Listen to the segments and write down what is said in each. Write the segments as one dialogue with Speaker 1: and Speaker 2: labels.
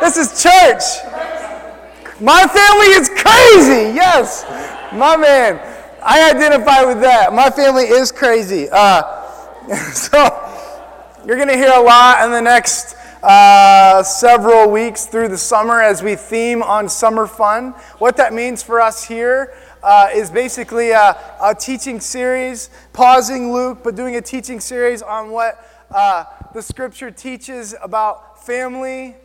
Speaker 1: This is church. My family is crazy. Yes, my man. I identify with that. My family is crazy. Uh, so you're going to hear a lot in the next uh, several weeks through the summer as we theme on summer fun. What that means for us here uh, is basically a, a, teaching series, pausing Luke, but doing a teaching series on what uh, the scripture teaches about family,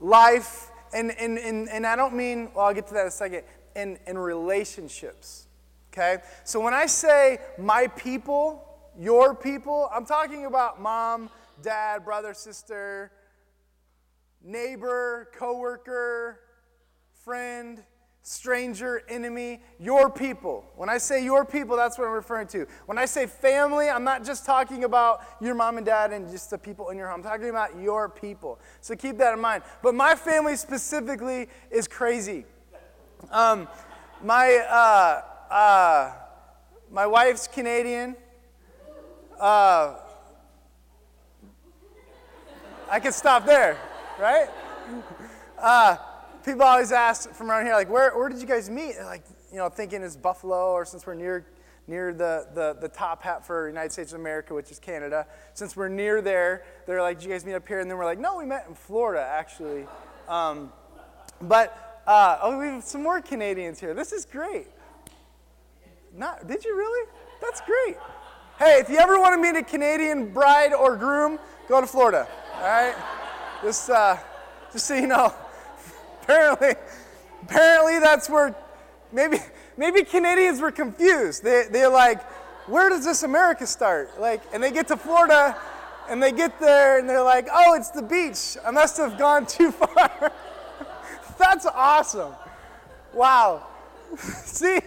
Speaker 1: life, and, and, and, and I don't mean, well, I'll get to that in a second, in, in relationships. Okay? So when I say my people, your people, I'm talking about mom, dad, brother, sister, neighbor, coworker, friend, stranger, enemy, your people. When I say your people, that's what I'm referring to. When I say family, I'm not just talking about your mom and dad and just the people in your home. I'm talking about your people. So keep that in mind. But my family specifically is crazy. Um, my, uh, uh, my wife's Canadian. Uh, I could stop there, right? Uh, people always ask from around here, like, where, where did you guys meet? like, you know, thinking it's Buffalo, or since we're near, near the, the, the top hat for United States of America, which is Canada, since we're near there, they're like, did you guys meet up here? And then we're like, no, we met in Florida, actually. Um, but, uh, oh, we have some more Canadians here. This is great. Not, did you really? That's great. Hey, if you ever want to meet a Canadian bride or groom, go to Florida. All right? Just, uh, just so you know apparently, apparently that's where maybe maybe Canadians were confused. They they're like, where does this America start? Like, and they get to Florida, and they get there, and they're like, oh, it's the beach. I must have gone too far. that's awesome. Wow. see,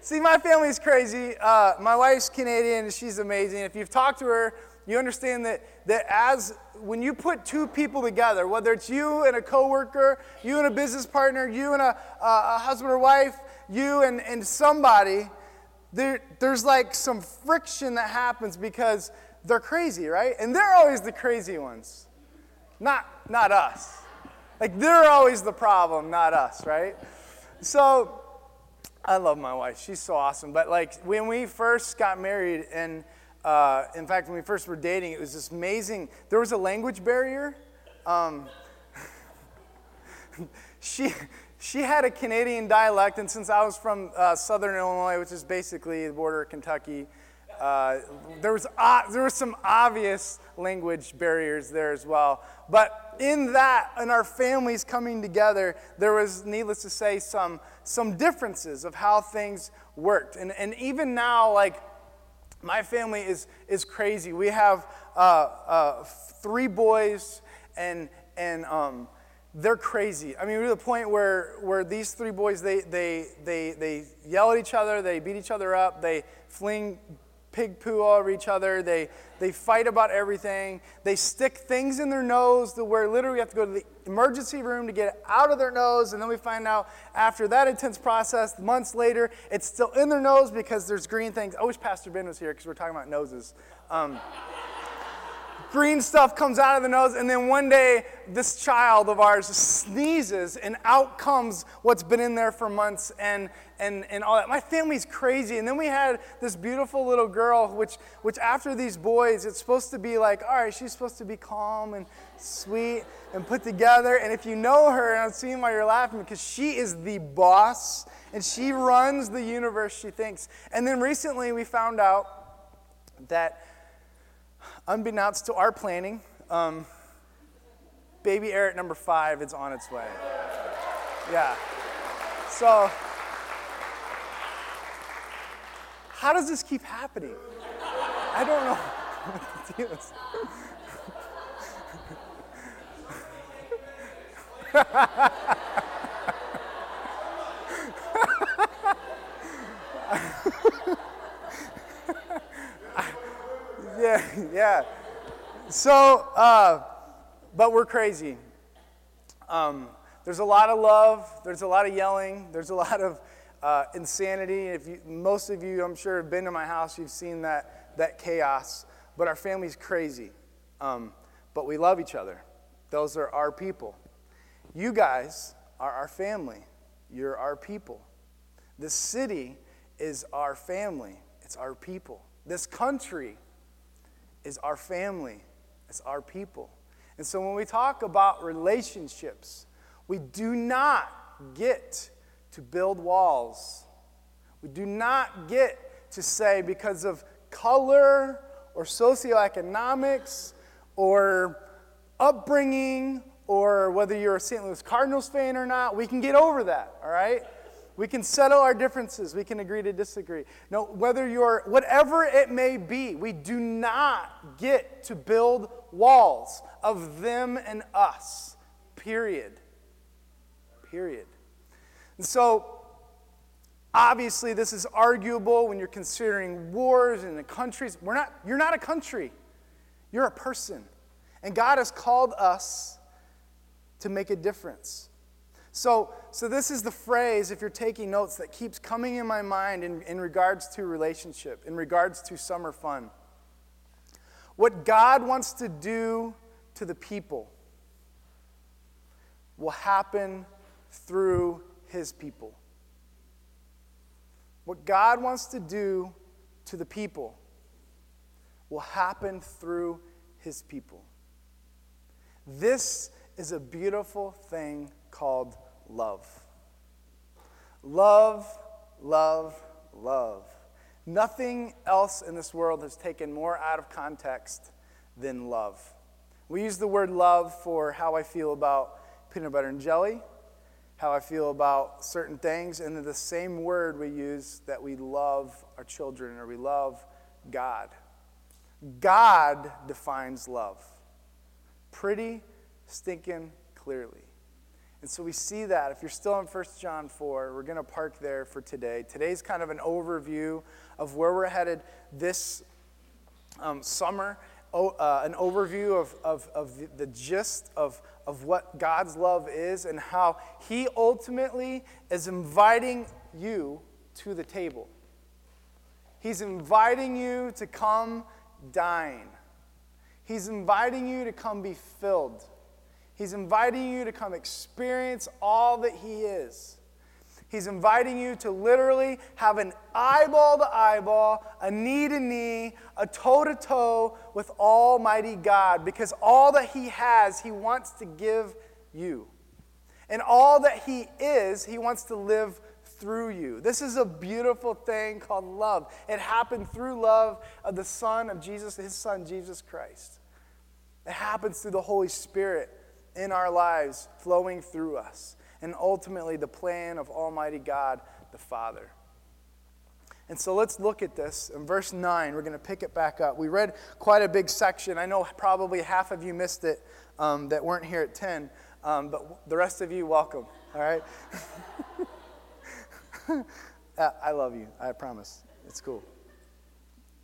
Speaker 1: see, my family's crazy. Uh, my wife's Canadian. She's amazing. If you've talked to her, you understand that that as when you put two people together, whether it's you and a coworker, you and a business partner, you and a, a husband or wife, you and, and somebody, there, there's like some friction that happens because they're crazy, right? And they're always the crazy ones, not, not us. Like they're always the problem, not us, right? So I love my wife. She's so awesome. But like when we first got married and uh, in fact, when we first were dating, it was this amazing. There was a language barrier. Um, she, she had a Canadian dialect, and since I was from uh, southern Illinois, which is basically the border of Kentucky, uh, there, was, uh, there were some obvious language barriers there as well. But in that, in our families coming together, there was, needless to say, some, some differences of how things worked. And, and even now, like, my family is, is crazy. We have uh, uh, three boys, and, and um, they're crazy. I mean, to the point where, where these three boys, they, they, they, they yell at each other, they beat each other up, they fling pig poo over each other. They, they fight about everything. They stick things in their nose to where literally we have to go to the emergency room to get it out of their nose. And then we find out after that intense process, months later, it's still in their nose because there's green things. I wish Pastor Ben was here because we're talking about noses. Um, green stuff comes out of the nose, and then one day this child of ours sneezes, and out comes what's been in there for months and, and, and all that. My family's crazy. And then we had this beautiful little girl, which, which after these boys, it's supposed to be like, all right, she's supposed to be calm and sweet and put together. And if you know her, and I'm seeing why you're laughing, because she is the boss and she runs the universe, she thinks. And then recently we found out that unbeknownst to our planning, um, baby Eric number five is on its way. Yeah. So, how does this keep happening? I don't know is. yeah, yeah. So, uh, but we're crazy. Um, there's a lot of love. There's a lot of yelling. There's a lot of uh, insanity. If you, most of you, I'm sure, have been to my house, you've seen that that chaos. But our family's crazy. Um, but we love each other. Those are our people. You guys are our family. You're our people. This city is our family. It's our people. This country is our family. It's our people. And so when we talk about relationships, we do not get to build walls. We do not get to say because of color or socioeconomics or upbringing or whether you're a St. Louis Cardinals fan or not, we can get over that, all right? We can settle our differences. We can agree to disagree. No, whether you're, whatever it may be, we do not get to build walls of them and us. Period. Period. And so, obviously, this is arguable when you're considering wars in the countries. We're not, you're not a country, you're a person. And God has called us to make a difference. So, so this is the phrase, if you're taking notes, that keeps coming in my mind in, in regards to relationship, in regards to summer fun. What God wants to do to the people will happen through his people. What God wants to do to the people will happen through his people. This is a beautiful thing called love. Love, love, love. Nothing else in this world has taken more out of context than love. We use the word love for how I feel about peanut butter and jelly, how I feel about certain things, and the same word we use that we love our children or we love God. God defines love pretty stinking clearly. And so we see that. If you're still in 1 John 4, we're going to park there for today. Today's kind of an overview of where we're headed this um, summer, oh, uh, an overview of, of, of the, the gist of, of what God's love is and how He ultimately is inviting you to the table. He's inviting you to come dine. He's inviting you to come be filled. He's inviting you to come experience all that He is. He's inviting you to literally have an eyeball to eyeball, a knee to knee, a toe to toe with Almighty God because all that He has, He wants to give you. And all that He is, He wants to live through you. This is a beautiful thing called love. It happened through love of the Son of Jesus, His Son, Jesus Christ. It happens through the Holy Spirit in our lives flowing through us, and ultimately the plan of Almighty God the Father. And so let's look at this. In verse 9, we're going to pick it back up. We read quite a big section. I know probably half of you missed it um, that weren't here at 10, um, but the rest of you, welcome. All right? I love you. I promise. It's cool.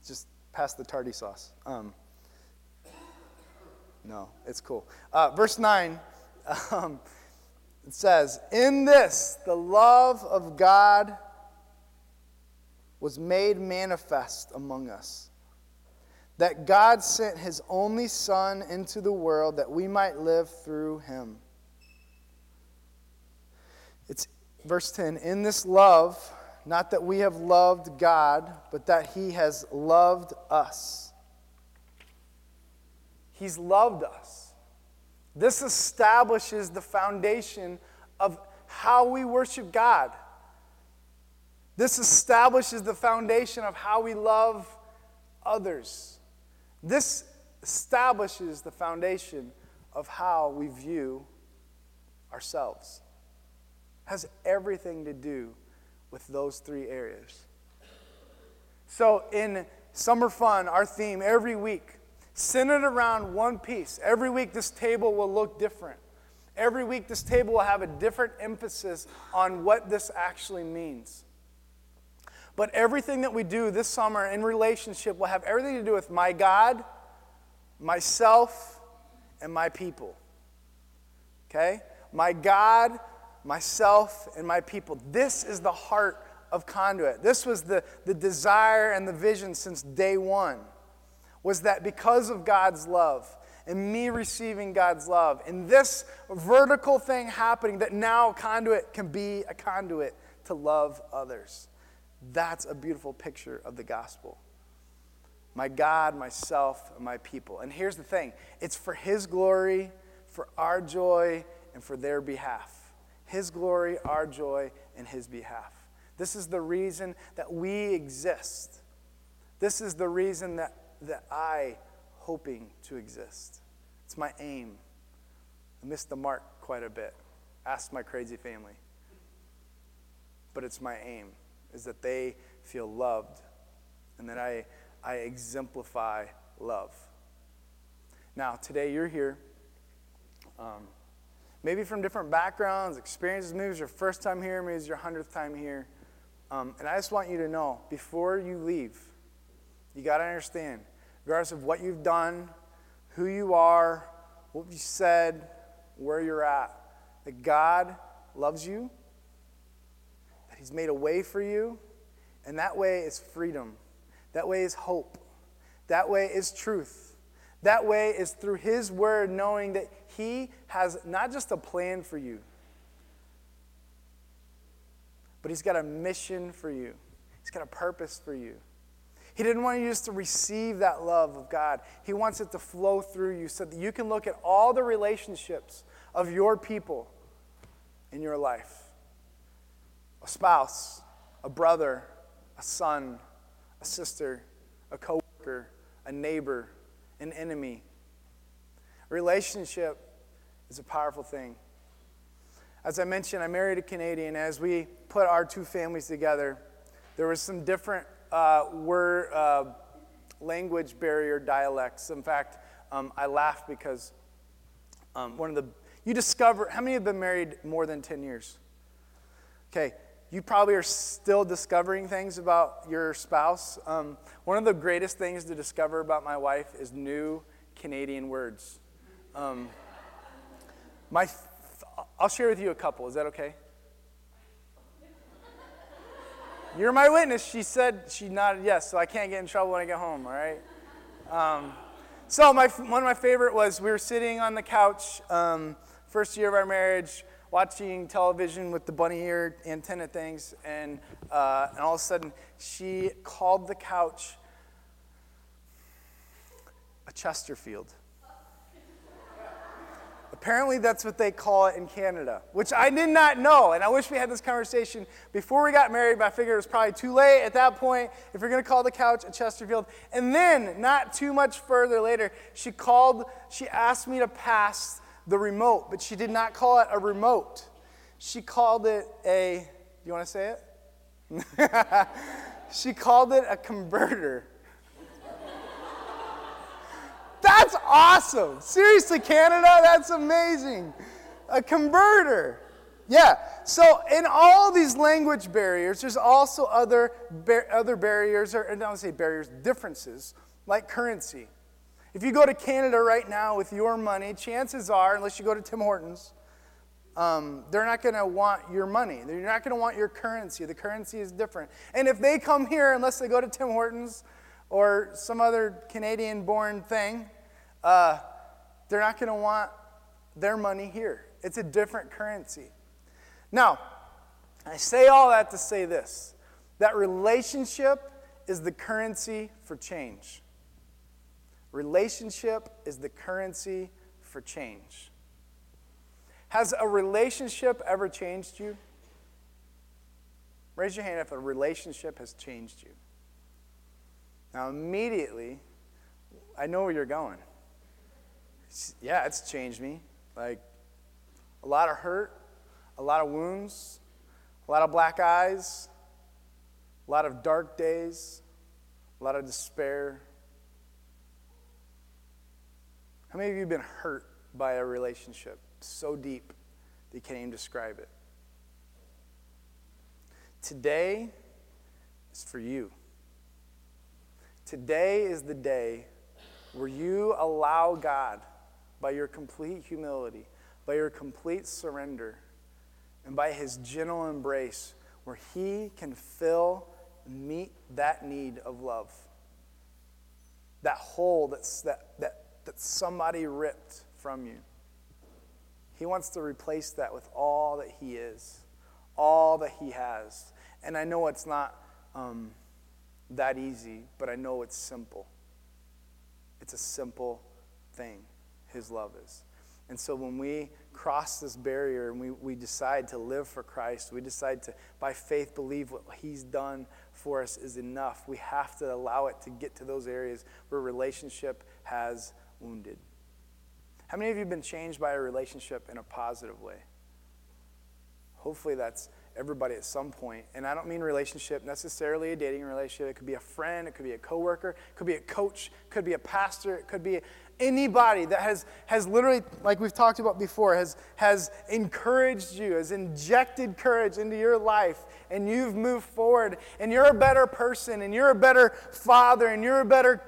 Speaker 1: Just pass the tardy sauce. Um, no, it's cool. Uh, verse 9, um, it says, In this, the love of God was made manifest among us. That God sent his only Son into the world that we might live through him. It's verse 10 In this love, not that we have loved God, but that he has loved us He's loved us. This establishes the foundation of how we worship God. This establishes the foundation of how we love others. This establishes the foundation of how we view ourselves. It has everything to do with those three areas. So, in summer fun, our theme every week centered around one piece. Every week, this table will look different. Every week, this table will have a different emphasis on what this actually means. But everything that we do this summer in relationship will have everything to do with my God, myself, and my people. Okay? My God, myself, and my people. This is the heart of Conduit. This was the, the desire and the vision since day one was that because of God's love and me receiving God's love, and this vertical thing happening that now conduit can be a conduit to love others. That's a beautiful picture of the gospel. My God, myself, and my people. And here's the thing it's for His glory, for our joy, and for their behalf. His glory, our joy, and His behalf. This is the reason that we exist. This is the reason that, that I hoping to exist. It's my aim. I missed the mark quite a bit. Ask my crazy family. But it's my aim is that they feel loved and that I, I exemplify love. Now, today you're here. Um, maybe from different backgrounds, experiences. Maybe it's your first time here, maybe it's your hundredth time here. Um, and I just want you to know before you leave, you got to understand, regardless of what you've done, who you are, what you said, where you're at, that God loves you, that He's made a way for you, and that way is freedom. That way is hope. That way is truth. That way is through His Word, knowing that He has not just a plan for you, but He's got a mission for you, He's got a purpose for you. He didn't want you just to receive that love of God. He wants it to flow through you so that you can look at all the relationships of your people in your life a spouse, a brother, a son, a sister, a coworker, a neighbor, an enemy. Relationship is a powerful thing. As I mentioned, I married a Canadian. As we put our two families together, there was some different uh, were uh, language barrier dialects. In fact, um, I laugh because um, one of the, you discover, how many have been married more than 10 years? Okay, you probably are still discovering things about your spouse. Um, one of the greatest things to discover about my wife is new Canadian words. Um, my, I'll share with you a couple. Is that okay? You're my witness. She said, she nodded yes, so I can't get in trouble when I get home, all right? Um, so, my, one of my favorite was we were sitting on the couch, um, first year of our marriage, watching television with the bunny ear antenna things, and, uh, and all of a sudden she called the couch a Chesterfield. Apparently, that's what they call it in Canada, which I did not know. And I wish we had this conversation before we got married, but I figured it was probably too late at that point if you're going to call the couch a Chesterfield. And then, not too much further later, she called, she asked me to pass the remote, but she did not call it a remote. She called it a, do you want to say it? she called it a converter. That's awesome. Seriously, Canada, that's amazing. A converter. Yeah. So in all these language barriers, there's also other bar- other barriers, or don't say barriers, differences, like currency. If you go to Canada right now with your money, chances are, unless you go to Tim Hortons, um, they're not going to want your money. They're not going to want your currency. The currency is different. And if they come here, unless they go to Tim Hortons, or some other Canadian born thing, uh, they're not going to want their money here. It's a different currency. Now, I say all that to say this that relationship is the currency for change. Relationship is the currency for change. Has a relationship ever changed you? Raise your hand if a relationship has changed you. Now, immediately, I know where you're going. Yeah, it's changed me. Like, a lot of hurt, a lot of wounds, a lot of black eyes, a lot of dark days, a lot of despair. How many of you have been hurt by a relationship so deep that you can't even describe it? Today is for you. Today is the day where you allow God, by your complete humility, by your complete surrender, and by his gentle embrace, where he can fill and meet that need of love. That hole that's that, that that somebody ripped from you. He wants to replace that with all that He is, all that He has. And I know it's not um, that easy, but I know it's simple. It's a simple thing, His love is. And so when we cross this barrier and we, we decide to live for Christ, we decide to, by faith, believe what He's done for us is enough, we have to allow it to get to those areas where relationship has wounded. How many of you have been changed by a relationship in a positive way? Hopefully, that's everybody at some point. And I don't mean relationship necessarily a dating relationship. It could be a friend, it could be a coworker, it could be a coach, it could be a pastor, it could be anybody that has, has literally, like we've talked about before, has, has encouraged you, has injected courage into your life, and you've moved forward, and you're a better person, and you're a better father, and you're a better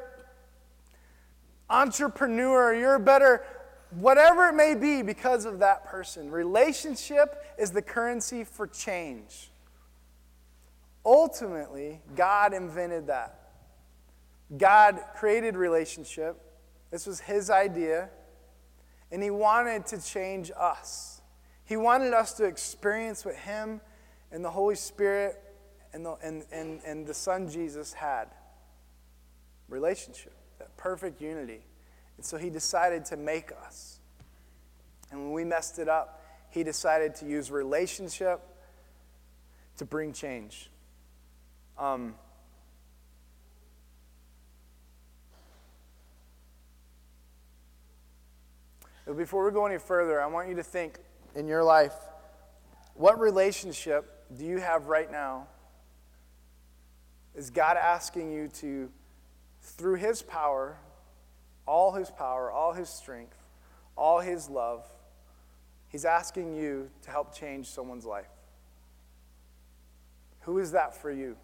Speaker 1: entrepreneur, you're a better whatever it may be because of that person. Relationship is the currency for change. Ultimately, God invented that. God created relationship. This was His idea. And He wanted to change us. He wanted us to experience what Him and the Holy Spirit and the, and, and, and the Son Jesus had relationship, that perfect unity. And so he decided to make us. And when we messed it up, he decided to use relationship to bring change. Um, before we go any further, I want you to think in your life what relationship do you have right now? Is God asking you to, through His power, all his power, all his strength, all his love. He's asking you to help change someone's life. Who is that for you?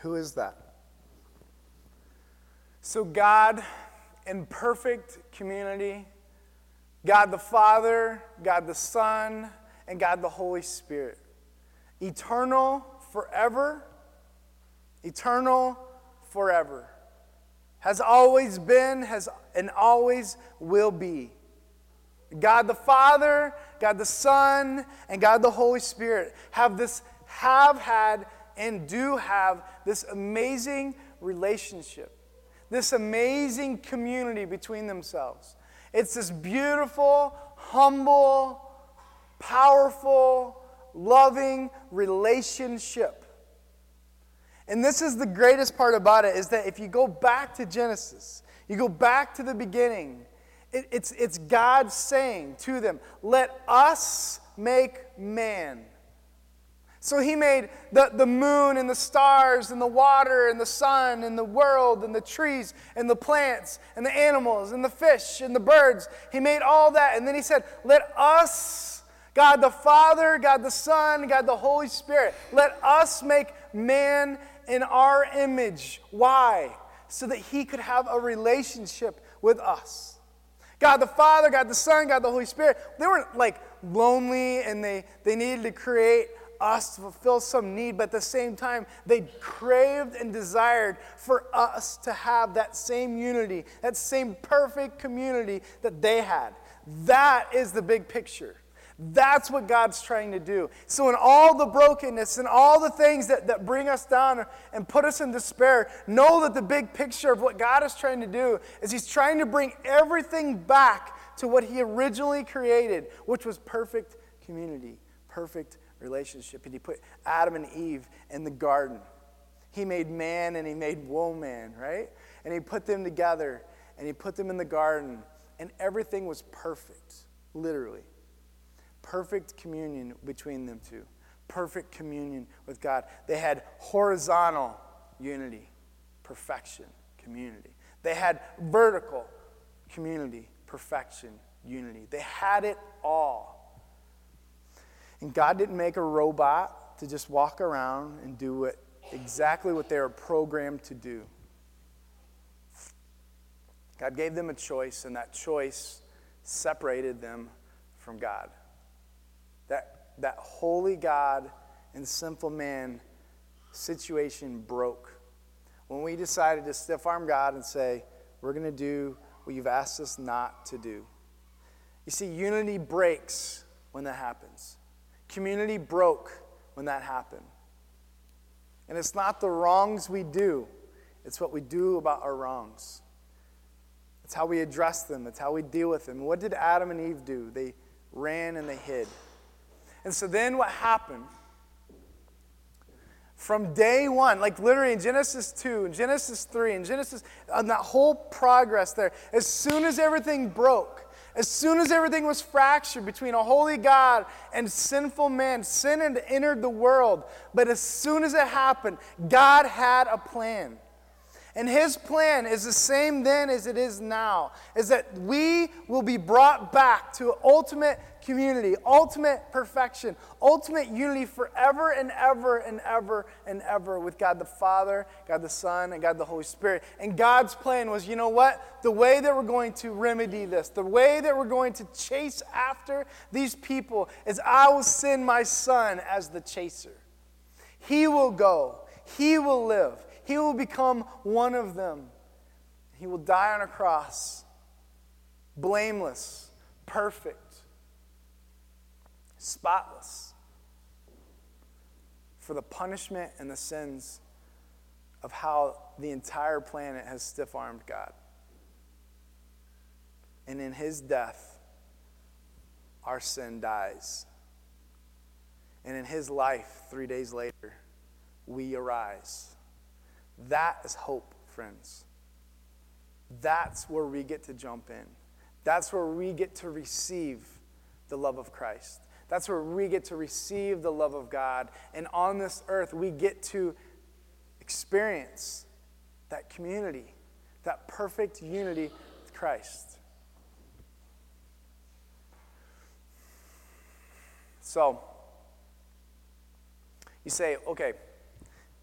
Speaker 1: Who is that? So, God in perfect community, God the Father, God the Son, and God the Holy Spirit. Eternal forever, eternal forever. Has always been, has and always will be. God the Father, God the Son, and God the Holy Spirit have this have had and do have this amazing relationship, this amazing community between themselves. It's this beautiful, humble, powerful, loving relationship. And this is the greatest part about it is that if you go back to Genesis, you go back to the beginning, it, it's, it's God saying to them, Let us make man so he made the, the moon and the stars and the water and the sun and the world and the trees and the plants and the animals and the fish and the birds. He made all that. And then he said, Let us, God the Father, God the Son, God the Holy Spirit, let us make man in our image. Why? So that he could have a relationship with us. God the Father, God the Son, God the Holy Spirit, they weren't like lonely and they, they needed to create us to fulfill some need, but at the same time, they craved and desired for us to have that same unity, that same perfect community that they had. That is the big picture. That's what God's trying to do. So, in all the brokenness and all the things that, that bring us down and put us in despair, know that the big picture of what God is trying to do is He's trying to bring everything back to what He originally created, which was perfect community, perfect relationship. And he put Adam and Eve in the garden. He made man and he made woman, right? And he put them together and he put them in the garden. And everything was perfect, literally. Perfect communion between them two. Perfect communion with God. They had horizontal unity, perfection, community. They had vertical community, perfection, unity. They had it all. And God didn't make a robot to just walk around and do what exactly what they were programmed to do. God gave them a choice, and that choice separated them from God. That, that holy God and sinful man situation broke when we decided to stiff arm God and say, We're going to do what you've asked us not to do. You see, unity breaks when that happens. Community broke when that happened. And it's not the wrongs we do, it's what we do about our wrongs. It's how we address them, it's how we deal with them. What did Adam and Eve do? They ran and they hid. And so then what happened? From day one, like literally in Genesis 2, in Genesis 3, in Genesis, on that whole progress there, as soon as everything broke, as soon as everything was fractured between a holy God and sinful man, sin had entered the world. But as soon as it happened, God had a plan. And his plan is the same then as it is now, is that we will be brought back to ultimate community, ultimate perfection, ultimate unity forever and ever and ever and ever with God the Father, God the Son, and God the Holy Spirit. And God's plan was, you know what? The way that we're going to remedy this, the way that we're going to chase after these people is I will send my son as the chaser. He will go. He will live. He will become one of them. He will die on a cross, blameless, perfect, spotless, for the punishment and the sins of how the entire planet has stiff armed God. And in his death, our sin dies. And in his life, three days later, we arise. That is hope, friends. That's where we get to jump in. That's where we get to receive the love of Christ. That's where we get to receive the love of God. And on this earth, we get to experience that community, that perfect unity with Christ. So, you say, okay,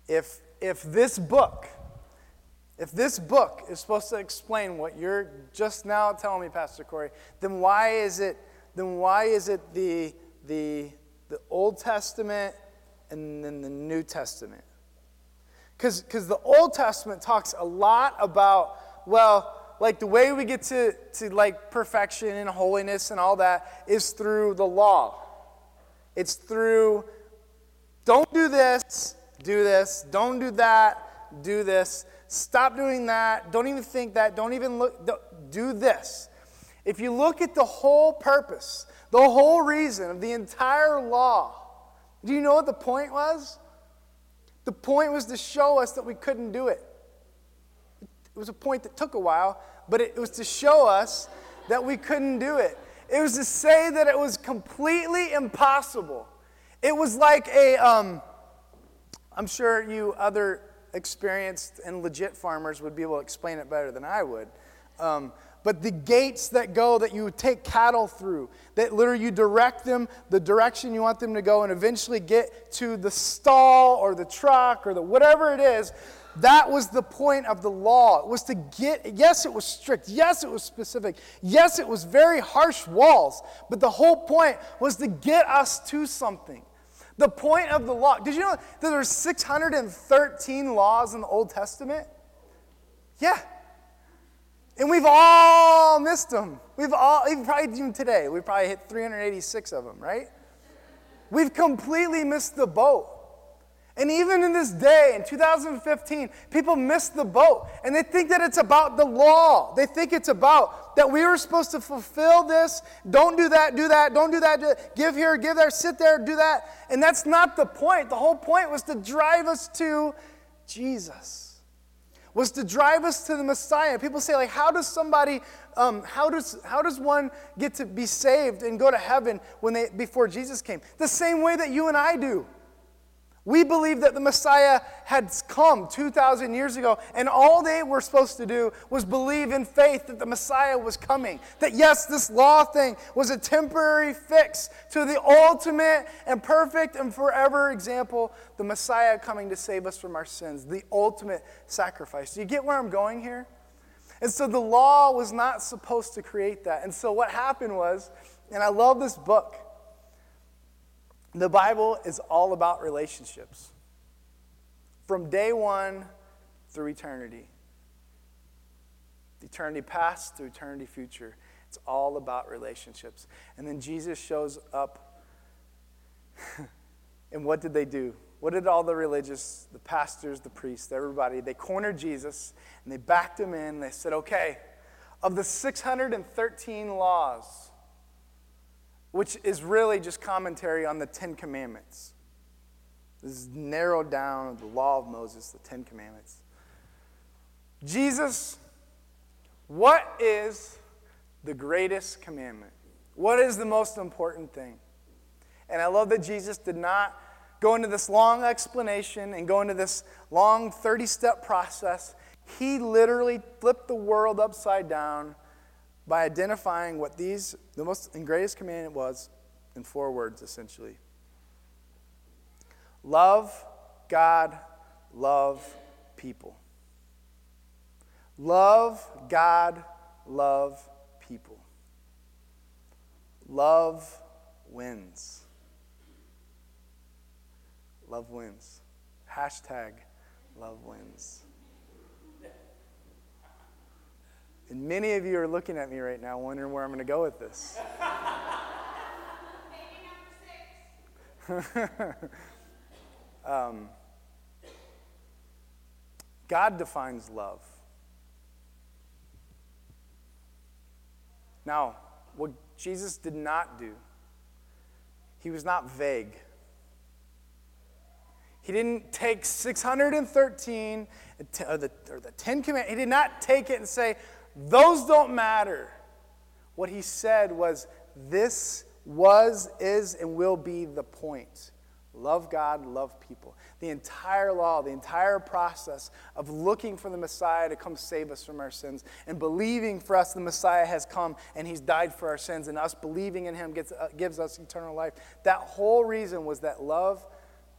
Speaker 1: if if this book, if this book is supposed to explain what you're just now telling me, Pastor Corey, then why is it, then why is it the, the, the Old Testament and then the New Testament? Because the Old Testament talks a lot about, well, like the way we get to, to like perfection and holiness and all that is through the law. It's through don't do this, do this. Don't do that, do this. Stop doing that. Don't even think that. Don't even look. Do this. If you look at the whole purpose, the whole reason of the entire law, do you know what the point was? The point was to show us that we couldn't do it. It was a point that took a while, but it was to show us that we couldn't do it. It was to say that it was completely impossible. It was like a, um, I'm sure you other experienced and legit farmers would be able to explain it better than I would. Um, but the gates that go that you take cattle through, that literally you direct them the direction you want them to go and eventually get to the stall or the truck or the whatever it is, that was the point of the law. It was to get, yes, it was strict. Yes, it was specific. Yes, it was very harsh walls. But the whole point was to get us to something. The point of the law. Did you know that there's 613 laws in the Old Testament? Yeah. And we've all missed them. We've all, even probably even today, we probably hit 386 of them, right? We've completely missed the boat. And even in this day, in 2015, people miss the boat and they think that it's about the law. They think it's about that we were supposed to fulfill this. Don't do that, do that, don't do that, do give here, give there, sit there, do that. And that's not the point. The whole point was to drive us to Jesus, was to drive us to the Messiah. People say, like, how does somebody, um, how, does, how does one get to be saved and go to heaven when they, before Jesus came? The same way that you and I do. We believe that the Messiah had come 2,000 years ago, and all they were supposed to do was believe in faith that the Messiah was coming. That yes, this law thing was a temporary fix to the ultimate and perfect and forever example the Messiah coming to save us from our sins, the ultimate sacrifice. Do you get where I'm going here? And so the law was not supposed to create that. And so what happened was, and I love this book. The Bible is all about relationships from day one through eternity. Eternity past through eternity future. It's all about relationships. And then Jesus shows up. and what did they do? What did all the religious, the pastors, the priests, everybody, they cornered Jesus and they backed him in. They said, okay, of the 613 laws, which is really just commentary on the Ten Commandments. This is narrowed down the law of Moses, the Ten Commandments. Jesus, what is the greatest commandment? What is the most important thing? And I love that Jesus did not go into this long explanation and go into this long 30 step process. He literally flipped the world upside down by identifying what these, the most and greatest commandment was in four words essentially love God, love people. Love God, love people. Love wins. Love wins. Hashtag love wins. And many of you are looking at me right now wondering where I'm going to go with this. um, God defines love. Now, what Jesus did not do, he was not vague. He didn't take 613 or the, or the Ten Commandments, he did not take it and say, those don't matter. What he said was, This was, is, and will be the point. Love God, love people. The entire law, the entire process of looking for the Messiah to come save us from our sins and believing for us the Messiah has come and he's died for our sins and us believing in him gets, uh, gives us eternal life. That whole reason was that love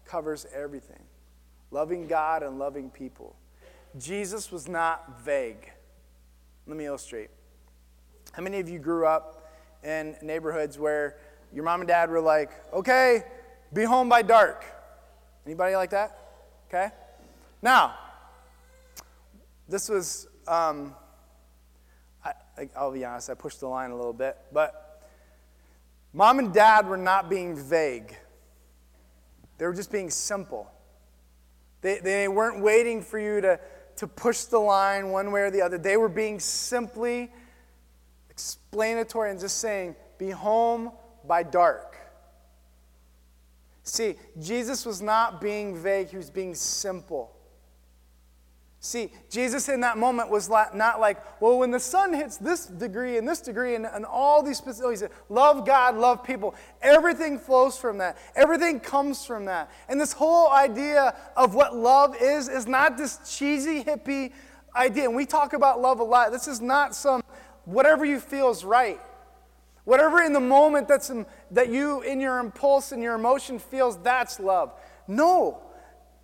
Speaker 1: covers everything loving God and loving people. Jesus was not vague. Let me illustrate. How many of you grew up in neighborhoods where your mom and dad were like, okay, be home by dark? Anybody like that? Okay? Now, this was, um, I, I'll be honest, I pushed the line a little bit, but mom and dad were not being vague. They were just being simple. They, they weren't waiting for you to to push the line one way or the other. They were being simply explanatory and just saying, Be home by dark. See, Jesus was not being vague, he was being simple. See, Jesus in that moment was not like, well, when the sun hits this degree and this degree and, and all these specific, oh, he said, love God, love people. Everything flows from that. Everything comes from that. And this whole idea of what love is, is not this cheesy hippie idea. And we talk about love a lot. This is not some, whatever you feel is right. Whatever in the moment that's in, that you, in your impulse and your emotion feels, that's love. No.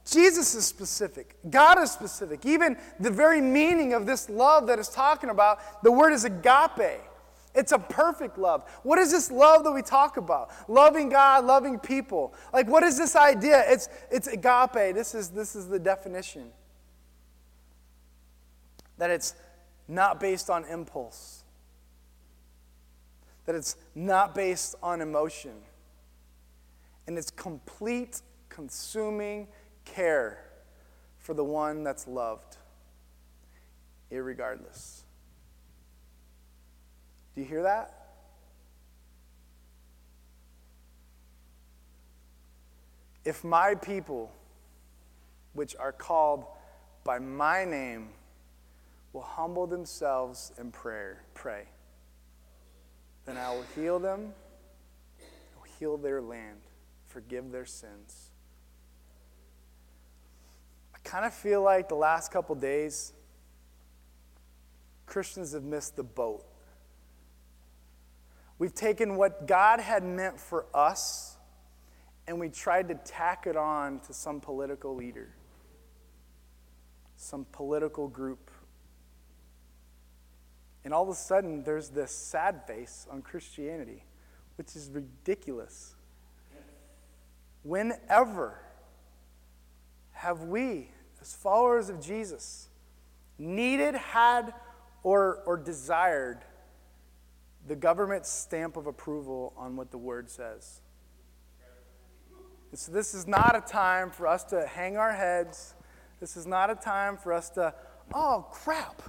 Speaker 1: Jesus is specific. God is specific. Even the very meaning of this love that is talking about, the word is agape. It's a perfect love. What is this love that we talk about? Loving God, loving people. Like what is this idea? It's it's agape. This is this is the definition. That it's not based on impulse. That it's not based on emotion. And it's complete, consuming, care for the one that's loved, irregardless. Do you hear that? If my people, which are called by my name, will humble themselves in prayer, pray, then I will heal them, I will heal their land, forgive their sins. Kind of feel like the last couple days, Christians have missed the boat. We've taken what God had meant for us and we tried to tack it on to some political leader, some political group. And all of a sudden, there's this sad face on Christianity, which is ridiculous. Whenever have we, as followers of Jesus, needed, had, or, or desired the government's stamp of approval on what the word says? So, this is not a time for us to hang our heads. This is not a time for us to, oh, crap.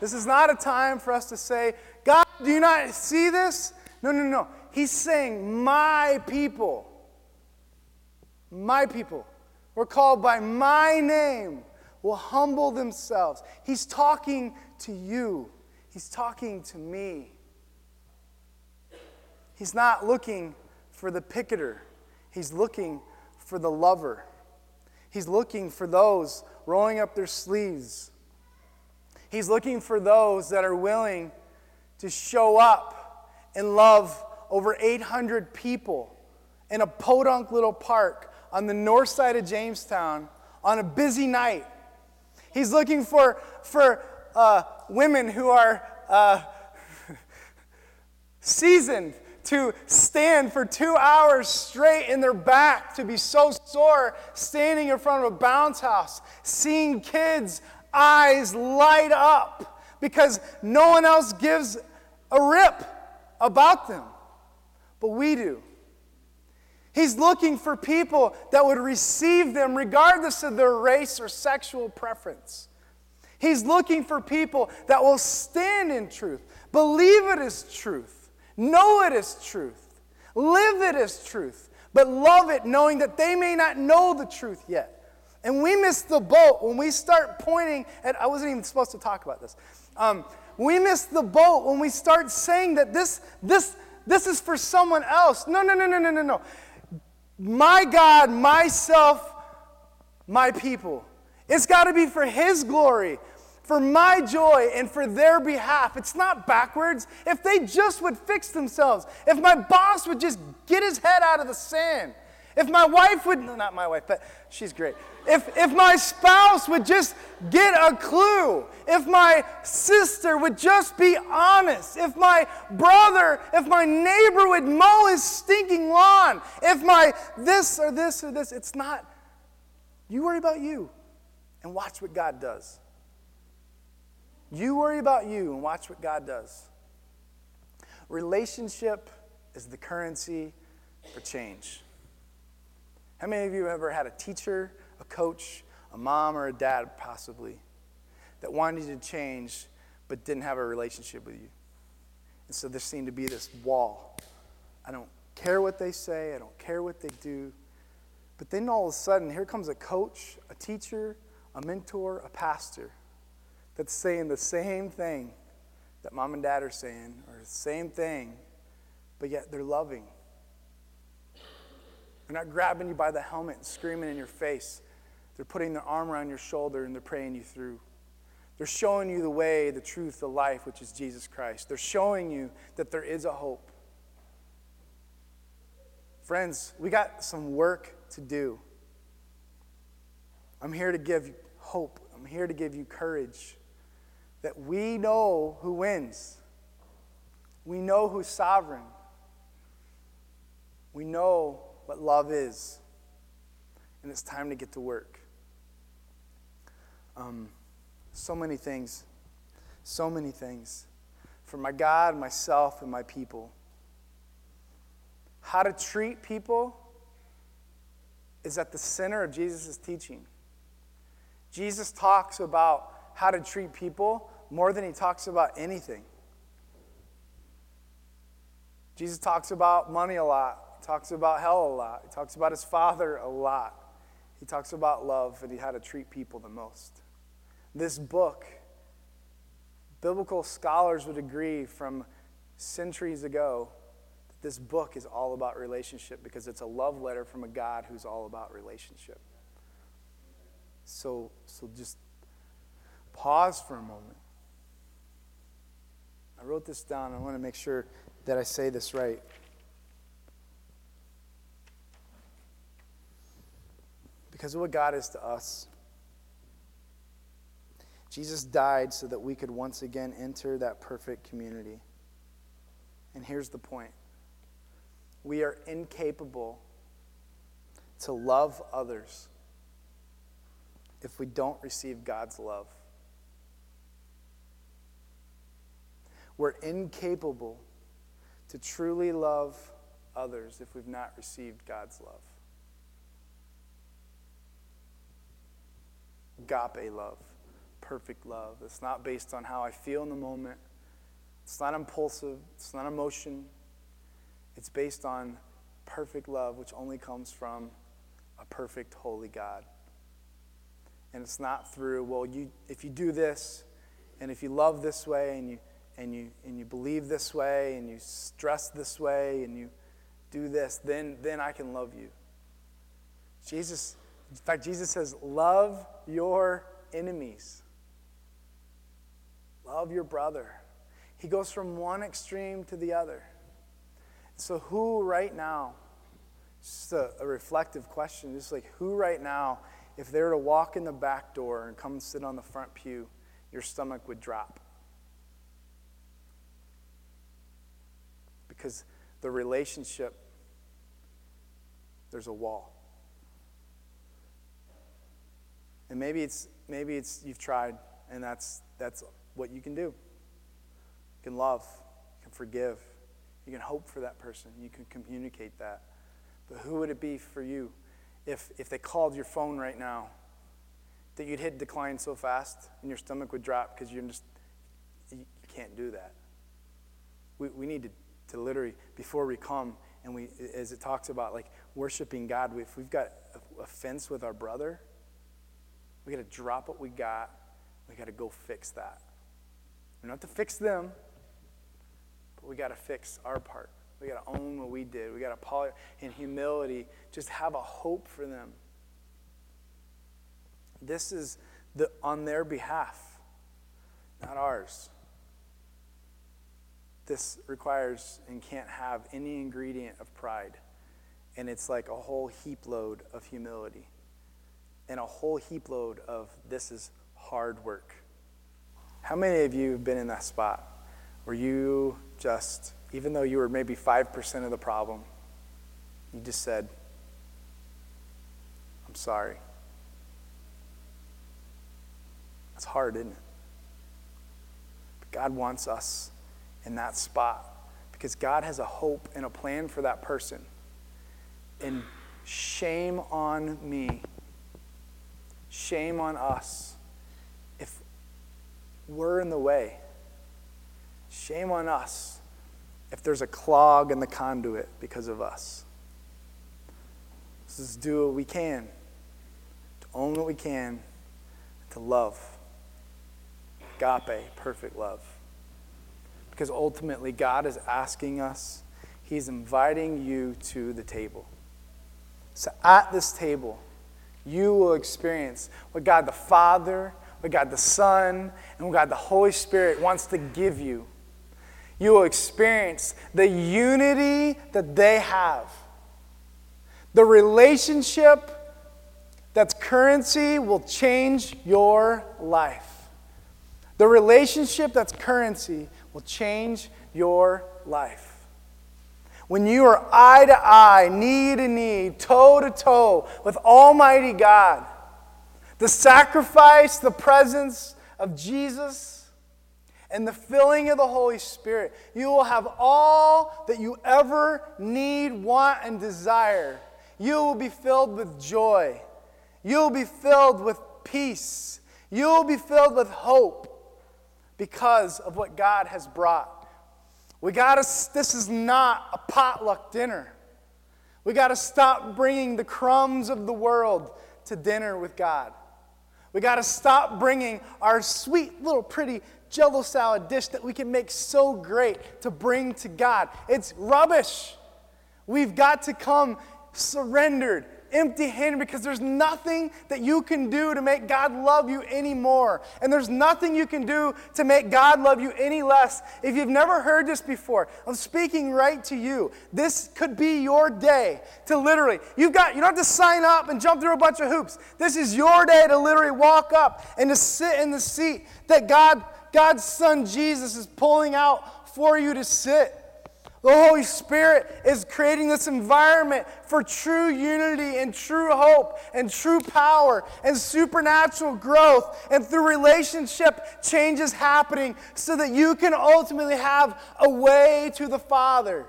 Speaker 1: This is not a time for us to say, God, do you not see this? No, no, no. He's saying, my people. My people. We're called by my name, will humble themselves. He's talking to you, He's talking to me. He's not looking for the picketer, He's looking for the lover. He's looking for those rolling up their sleeves. He's looking for those that are willing to show up and love over 800 people in a podunk little park on the north side of Jamestown on a busy night. He's looking for, for uh, women who are uh, seasoned to stand for two hours straight in their back, to be so sore standing in front of a bounce house, seeing kids' eyes light up because no one else gives a rip about them. But we do. He's looking for people that would receive them regardless of their race or sexual preference. He's looking for people that will stand in truth, believe it is truth, know it is truth, live it as truth, but love it knowing that they may not know the truth yet. And we miss the boat when we start pointing at, I wasn't even supposed to talk about this. Um, we miss the boat when we start saying that this, this, this is for someone else. No, no, no, no, no, no, no my God, myself, my people. It's got to be for His glory, for my joy, and for their behalf. It's not backwards. If they just would fix themselves, if my boss would just get his head out of the sand, if my wife would, not my wife, but she's great. If, if my spouse would just get a clue, if my sister would just be honest, if my brother, if my neighbor would mow his stinking lawn, if my this or this or this, it's not. You worry about you and watch what God does. You worry about you and watch what God does. Relationship is the currency for change. How many of you ever had a teacher, a coach, a mom, or a dad, possibly, that wanted you to change but didn't have a relationship with you? And so there seemed to be this wall. I don't care what they say, I don't care what they do. But then all of a sudden, here comes a coach, a teacher, a mentor, a pastor that's saying the same thing that mom and dad are saying, or the same thing, but yet they're loving they're not grabbing you by the helmet and screaming in your face. They're putting their arm around your shoulder and they're praying you through. They're showing you the way, the truth, the life, which is Jesus Christ. They're showing you that there is a hope. Friends, we got some work to do. I'm here to give you hope. I'm here to give you courage that we know who wins. We know who's sovereign. We know what love is. And it's time to get to work. Um, so many things. So many things. For my God, myself, and my people. How to treat people is at the center of Jesus' teaching. Jesus talks about how to treat people more than he talks about anything. Jesus talks about money a lot talks about hell a lot. He talks about his father a lot. He talks about love and how to treat people the most. This book, biblical scholars would agree from centuries ago that this book is all about relationship because it's a love letter from a God who's all about relationship. So, so just pause for a moment. I wrote this down. I want to make sure that I say this right. Because of what God is to us. Jesus died so that we could once again enter that perfect community. And here's the point we are incapable to love others if we don't receive God's love. We're incapable to truly love others if we've not received God's love. Agape love, perfect love. It's not based on how I feel in the moment, it's not impulsive, it's not emotion. It's based on perfect love, which only comes from a perfect, holy God. And it's not through, well, you, if you do this, and if you love this way, and you, and, you, and you believe this way, and you stress this way, and you do this, then, then I can love you. Jesus, in fact, Jesus says, love your enemies. Love your brother. He goes from one extreme to the other. So, who right now, just a, a, reflective question, just like who right now, if they were to walk in the back door and come sit on the front pew, your stomach would drop? Because the relationship, there's a wall. And maybe it's maybe it's you've tried and that's that's what you can do. You can love, you can forgive, you can hope for that person. You can communicate that. But who would it be for you if, if they called your phone right now that you'd hit decline so fast and your stomach would drop because you're just, you, can't do that? We, we need to, to literally, before we come, and we, as it talks about like worshiping God, if we've got fence with our brother, we got to drop what we got. We got to go fix that. We don't have to fix them. But we got to fix our part. We got to own what we did. We got to, poly- in humility, just have a hope for them. This is the, on their behalf, not ours. This requires and can't have any ingredient of pride. And it's like a whole heap load of humility and a whole heap load of this is hard work. How many of you have been in that spot? where you just, even though you were maybe 5% of the problem, you just said, I'm sorry. It's hard, isn't it? But God wants us in that spot because God has a hope and a plan for that person. And shame on me, shame on us if we're in the way Shame on us if there's a clog in the conduit because of us. Let's just do what we can to own what we can, to love. Agape, perfect love. Because ultimately, God is asking us, He's inviting you to the table. So at this table, you will experience what God the Father, what God the Son, and what God the Holy Spirit wants to give you you will experience the unity that they have. The relationship that's currency will change your life. The relationship that's currency will change your life. When you are eye to eye, knee to knee, toe to toe with Almighty God, the sacrifice, the presence of Jesus and the filling of the Holy Spirit, you will have all that you ever need, want, and desire. You will be filled with joy. You will be filled with peace. You will be filled with hope because of what God has brought. We got to, this is not a potluck dinner. We got to stop bringing the crumbs of the world to dinner with God. We got to stop bringing our sweet little pretty jello salad dish that we can make so great to bring to God. It's rubbish. We've got to come surrendered empty handed because there's nothing that you can do to make God love you anymore. And there's nothing you can do to make God love you any less. If you've never heard this before, I'm speaking right to you. This could be your day to literally, you've got, you don't have to sign up and jump through a bunch of hoops. This is your day to literally walk up and to sit in the seat that God, God's Son Jesus is pulling out for you to sit. The Holy Spirit is creating this environment for true unity and true hope and true power and supernatural growth and through relationship changes happening so that you can ultimately have a way to the Father.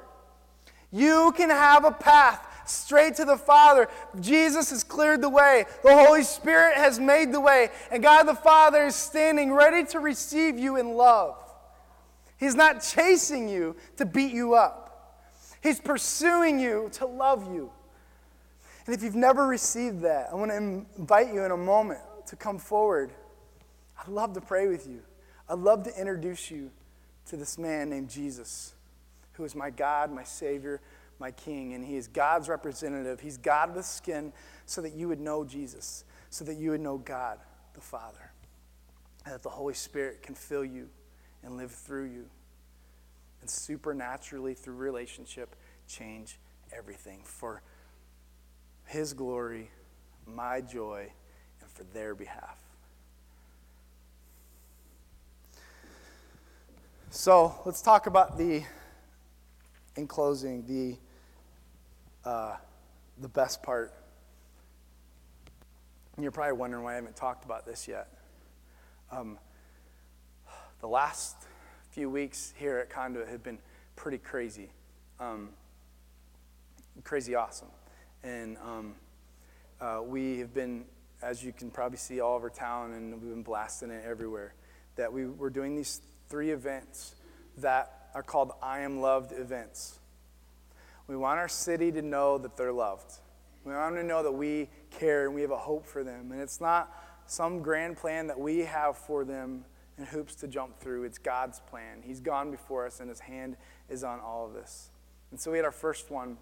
Speaker 1: You can have a path straight to the Father. Jesus has cleared the way. The Holy Spirit has made the way. And God the Father is standing ready to receive you in love. He's not chasing you to beat you up, He's pursuing you to love you. And if you've never received that, I want to invite you in a moment to come forward. I'd love to pray with you. I'd love to introduce you to this man named Jesus, who is my God, my Savior, my King. And he is God's representative. He's God with skin so that you would know Jesus, so that you would know God the Father, and that the Holy Spirit can fill you and live through you. And supernaturally, through relationship, change everything for His glory, my joy, and for their behalf. So let's talk about the, in closing, the, uh, the best part. And you're probably wondering why I haven't talked about this yet. Um, the last few weeks here at Conduit have been pretty crazy. Um, crazy awesome. And um, uh, we have been, as you can probably see all over town, and we've been blasting it everywhere, that we were doing these three events that are called I Am Loved events. We want our city to know that they're loved. We want them to know that we care and we have a hope for them. And it's not some grand plan that we have for them and hoops to jump through. It's God's plan. He's gone before us, and His hand is on all of this. And so we had our first one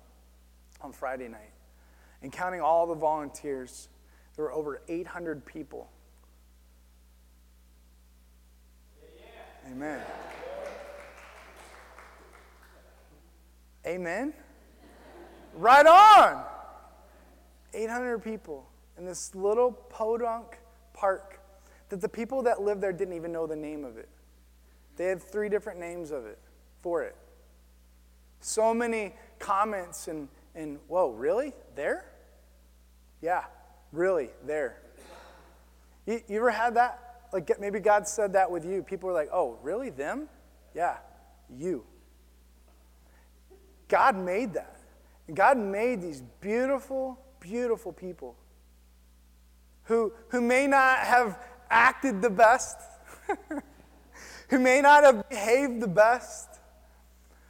Speaker 1: on Friday night. And counting all the volunteers, there were over 800 people. Amen. Amen. Right on. 800 people in this little podunk park that the people that lived there didn't even know the name of it. They had three different names of it for it. So many comments and, and whoa, really? There? Yeah, really, there. You, you ever had that? Like maybe God said that with you. People were like, oh, really? Them? Yeah, you. God made that. God made these beautiful, beautiful people who, who may not have acted the best, who may not have behaved the best,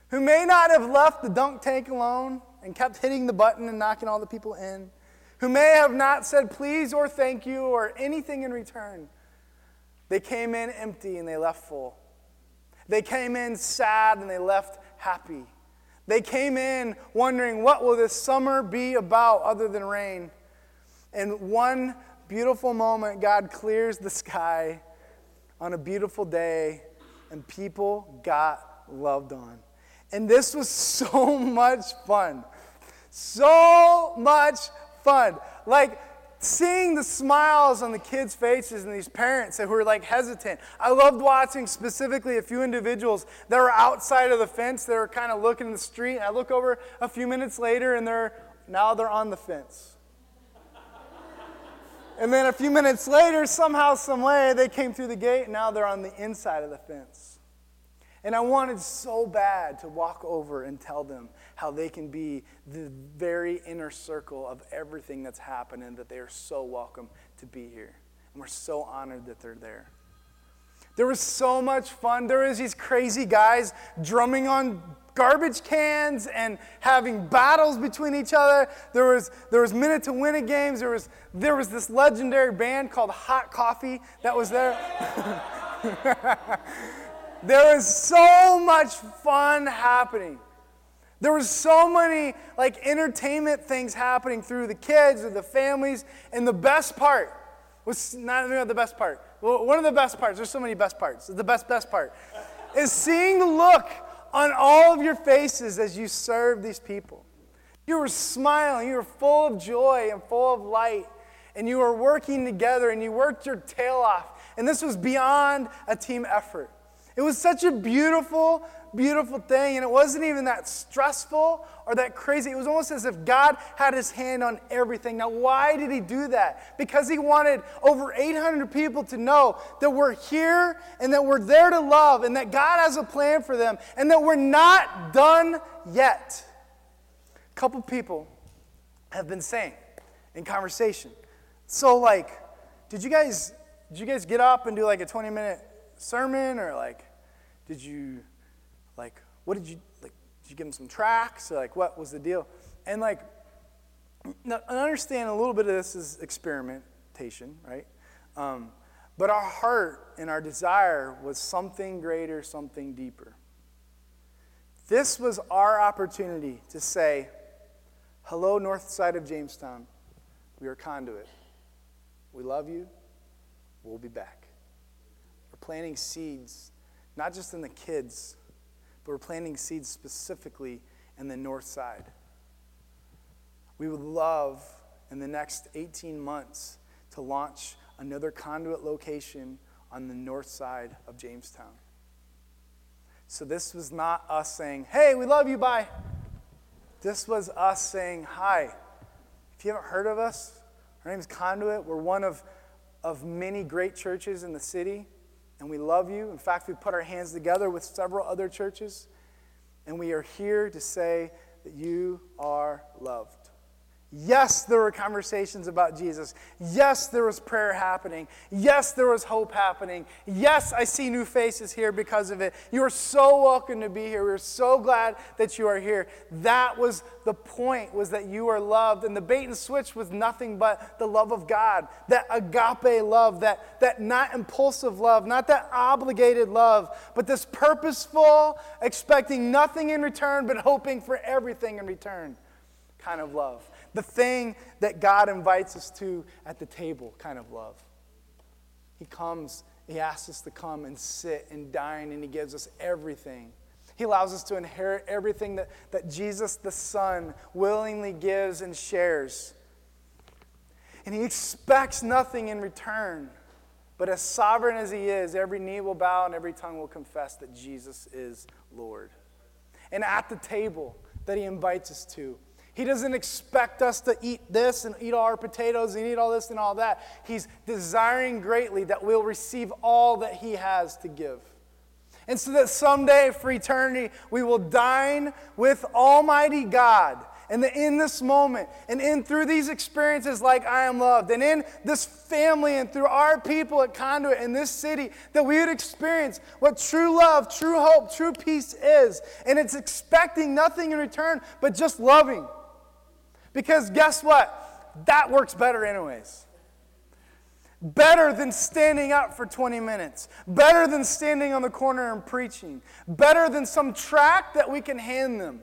Speaker 1: who may not have left the dunk tank alone and kept hitting the button and knocking all the people in, who may have not said please or thank you or anything in return. They came in empty and they left full. They came in sad and they left happy. They came in wondering, what will this summer be about other than rain? And one beautiful moment, God clears the sky on a beautiful day, and people got loved on. And this was so much fun. So much fun. Like, seeing the smiles on the kids' faces and these parents who were like hesitant. I loved watching specifically a few individuals that were outside of the fence. They were kind of looking in the street. I look over a few minutes later and they're now they're on the fence. And then a few minutes later, somehow, some way, they came through the gate, and now they're on the inside of the fence. And I wanted so bad to walk over and tell them how they can be the very inner circle of everything that's happening, that they are so welcome to be here. And we're so honored that they're there. There was so much fun. There was these crazy guys drumming on garbage cans and having battles between each other. There was, there was minute to win it games. There was, there was this legendary band called Hot Coffee that was there. there was so much fun happening. There was so many like entertainment things happening through the kids or the families, and the best part was not, not the best part. Well, one of the best parts. There's so many best parts. The best best part is seeing the look on all of your faces as you served these people. You were smiling. You were full of joy and full of light, and you were working together, and you worked your tail off. And this was beyond a team effort. It was such a beautiful, beautiful thing, and it wasn't even that stressful or that crazy. It was almost as if God had his hand on everything. Now, why did he do that? Because he wanted over 800 people to know that we're here and that we're there to love and that God has a plan for them and that we're not done yet. A couple people have been saying in conversation. So, like, did you guys did you guys get up and do like a 20 minute sermon or like did you what did you like did you give them some tracks? Or like what was the deal? And like now, understand a little bit of this is experimentation right? Um, but our heart and our desire was something greater something deeper. This was our opportunity to say hello north side of jamestown. We are conduit. We love you. We'll be back. We're planting seeds not just in the kids, but we're planting seeds specifically in the north side. We would love in the next 18 months to launch another conduit location on the north side of Jamestown. So this was not us saying, hey, we love you, bye. This was us saying, hi. If you haven't heard of us, our name is Conduit. We're one of, of many great churches in the city and we love you. In fact, we put our hands together with several other churches, and we are here to say that you are loved. Yes, there were conversations about Jesus. Yes, there was prayer happening. Yes, there was hope happening. Yes, I see new faces here because of it. You are so welcome to be here. We're so glad that you are here. That was the point was that you are loved and the bait and switch was nothing but the love of God. That agape love, that that not impulsive love, not that obligated love, but this purposeful, expecting nothing in return but hoping for everything in return kind of love the thing that God invites us to at the table kind of love. He comes, He asks us to come and sit and dine, and He gives us everything. He allows us to inherit everything that, that Jesus the Son willingly gives and shares. And He expects nothing in return. But as sovereign as He is, every knee will bow and every tongue will confess that Jesus is Lord. And at the table that He invites us to, he doesn't expect us to eat this and eat all our potatoes and eat all this and all that. He's desiring greatly that we'll receive all that He has to give. And so that someday for eternity, we will dine with Almighty God. And that in this moment and in through these experiences like I am loved, and in this family and through our people at Conduit in this city, that we would experience what true love, true hope, true peace is. And it's expecting nothing in return but just loving. Because guess what? That works better, anyways. Better than standing up for 20 minutes. Better than standing on the corner and preaching. Better than some track that we can hand them.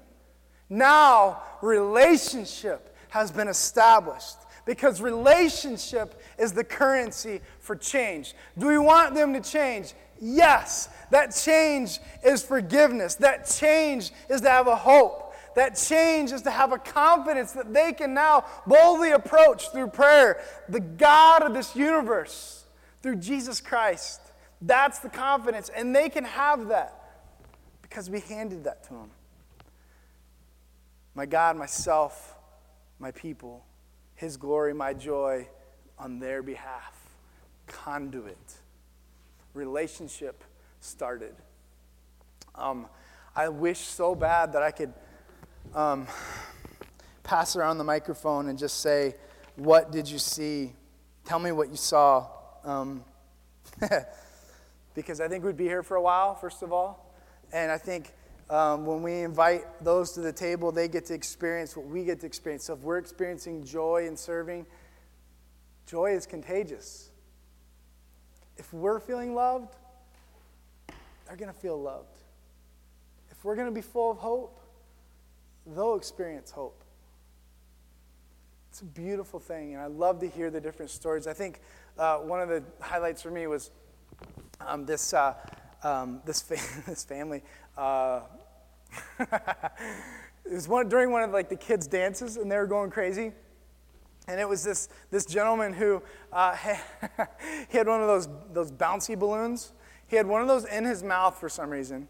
Speaker 1: Now, relationship has been established because relationship is the currency for change. Do we want them to change? Yes. That change is forgiveness. That change is to have a hope. That change is to have a confidence that they can now boldly approach through prayer the God of this universe through Jesus Christ. That's the confidence. And they can have that because we handed that to them. My God, myself, my people, His glory, my joy on their behalf. Conduit. Relationship started. Um, I wish so bad that I could um, pass around the microphone and just say, What did you see? Tell me what you saw. Um, because I think we'd be here for a while, first of all. And I think um, when we invite those to the table, they get to experience what we get to experience. So if we're experiencing joy in serving, joy is contagious. If we're feeling loved, they're going to feel loved. If we're going to be full of hope, they'll experience hope. It's a beautiful thing, and I love to hear the different stories. I think uh, one of the highlights for me was um, this, uh, um, this, fa- this family. Uh, it was one, during one of like the kids' dances, and they were going crazy. And it was this, this gentleman who uh, he had one of those, those bouncy balloons. He had one of those in his mouth for some reason.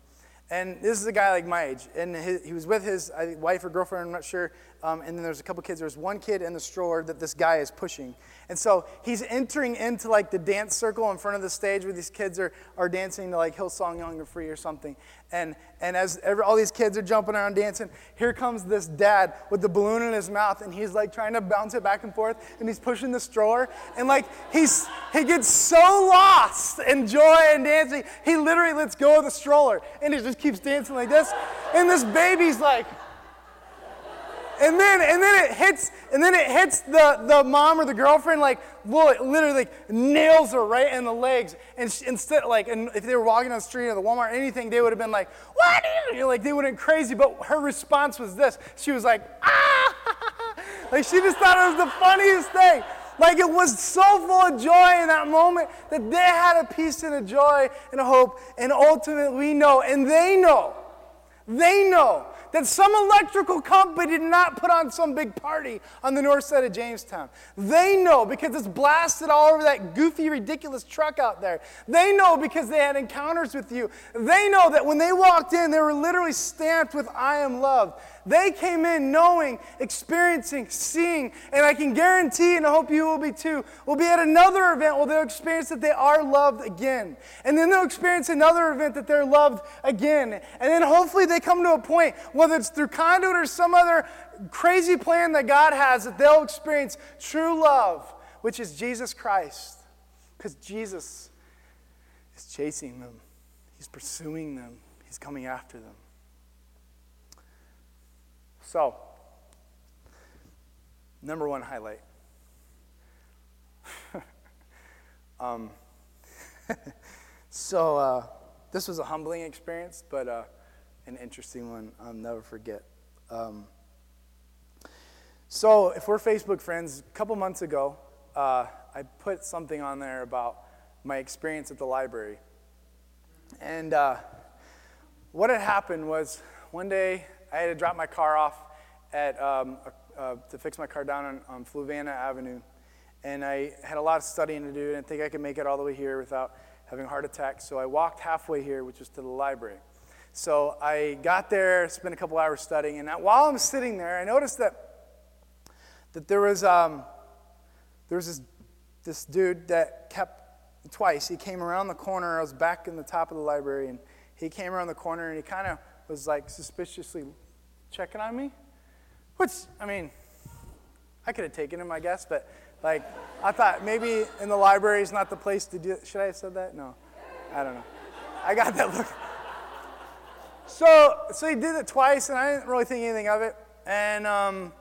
Speaker 1: And this is a guy like my age. And his, he was with his wife or girlfriend, I'm not sure. Um, and then there's a couple kids. There's one kid in the stroller that this guy is pushing. And so he's entering into like the dance circle in front of the stage where these kids are, are dancing to like Hillsong Young and Free or something. And, and as every, all these kids are jumping around dancing, here comes this dad with the balloon in his mouth and he's like trying to bounce it back and forth and he's pushing the stroller. And like he's, he gets so lost in joy and dancing, he literally lets go of the stroller and he just keeps dancing like this. And this baby's like, and then and then it hits and then it hits the, the mom or the girlfriend like well, it literally like nails her right in the legs. And she, instead like and if they were walking on the street or the walmart or anything they would have been like what you? Like they would have been crazy. But her response was this. She was like ah! Like she just thought it was the funniest thing. Like it was so full of joy in that moment that they had a peace and a joy and a hope. And ultimately we know and they know they know that some electrical company did not put on some big party on the north side of Jamestown. They know because it's blasted all over that goofy, ridiculous truck out there. They know because they had encounters with you. They know that when they walked in, they were literally stamped with I am loved. They came in knowing, experiencing, seeing, and I can guarantee, and I hope you will be too, will be at another event where they'll experience that they are loved again. And then they'll experience another event that they're loved again. And then hopefully they come to a point, whether it's through conduit or some other crazy plan that God has, that they'll experience true love, which is Jesus Christ. Because Jesus is chasing them, He's pursuing them, He's coming after them. So, number one highlight. um, so, uh, this was a humbling experience, but uh, an interesting one I'll never forget. Um, so, if we're Facebook friends, a couple months ago, uh, I put something on there about my experience at the library. And uh, what had happened was one day I had to drop my car off at, um, uh, to fix my car down on, on Fluvanna Avenue. And I had a lot of studying to do, and I think I could make it all the way here without having a heart attack. So I walked halfway here, which was to the library. So I got there, spent a couple hours studying, and while I'm sitting there, I noticed that that there was um, there was this this dude that kept twice. He came around the corner. I was back in the top of the library, and he came around the corner, and he kind of was like suspiciously checking on me. Which, I mean, I could have taken him, I guess, but like, I thought maybe in the library is not the place to do. Should I have said that? No. I don't know. I got that look. So, so he did it twice, and I didn't really think anything of it. And um,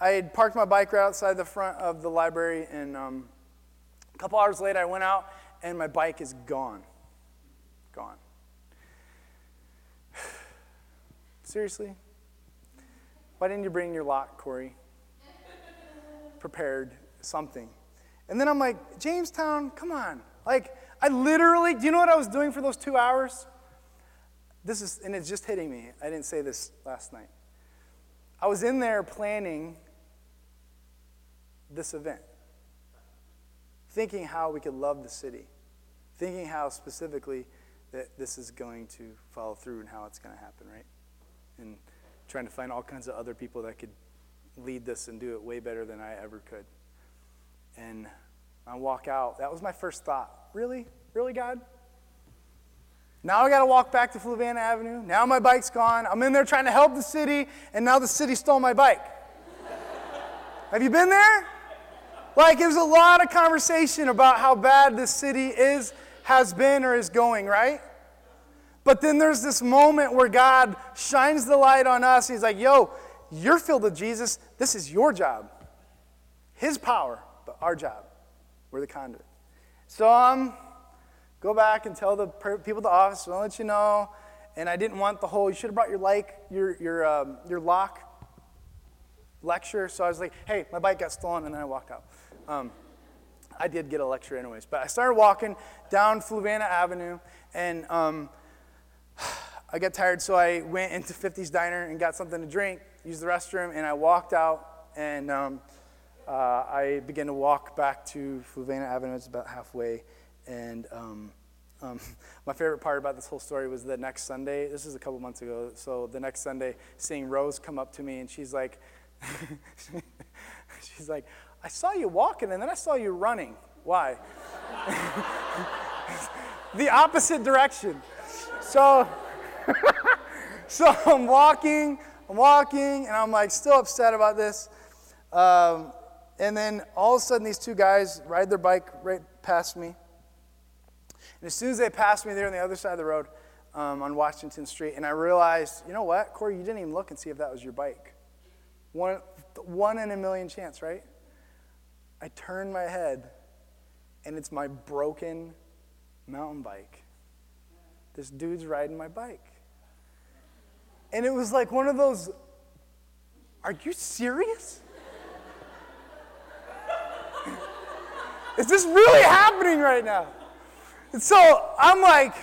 Speaker 1: I had parked my bike right outside the front of the library, and um, a couple hours later, I went out, and my bike is gone. Gone. Seriously? Why didn't you bring your lock, Corey? Prepared something. And then I'm like, Jamestown, come on. Like, I literally, do you know what I was doing for those two hours? This is, and it's just hitting me. I didn't say this last night. I was in there planning this event, thinking how we could love the city, thinking how specifically that this is going to follow through and how it's going to happen, right? And trying to find all kinds of other people that could lead this and do it way better than I ever could. And I walk out. That was my first thought. Really? Really, God? Now I got to walk back to Fluvanna Avenue. Now my bike's gone. I'm in there trying to help the city, and now the city stole my bike. Have you been there? Like, there's a lot of conversation about how bad this city is, has been, or is going, right? But then there's this moment where God shines the light on us. He's like, yo, you're filled with Jesus. This is your job. His power, but our job. We're the conduit. So um, go back and tell the people at the office, I'll let you know. and I didn't want the whole, you should have brought your, like, your, your, um, your lock lecture. So I was like, hey, my bike got stolen, and then I walked out. Um, I did get a lecture anyways, but I started walking down Fluvanna Avenue, and um, I got tired, so I went into 50's Diner and got something to drink, used the restroom, and I walked out, and um, uh, I began to walk back to Fluvanna Avenue. It's about halfway, and um, um, my favorite part about this whole story was the next Sunday. This is a couple months ago. So the next Sunday, seeing Rose come up to me, and she's like, she's like, I saw you walking, and then I saw you running. Why? the opposite direction. So, so I'm walking, I'm walking, and I'm like still upset about this. Um, and then all of a sudden, these two guys ride their bike right past me. And as soon as they passed me, they're on the other side of the road um, on Washington Street. And I realized, you know what, Corey, you didn't even look and see if that was your bike. One, one in a million chance, right? I turn my head, and it's my broken mountain bike. This dude's riding my bike. And it was like one of those, are you serious? Is this really happening right now? And so I'm like,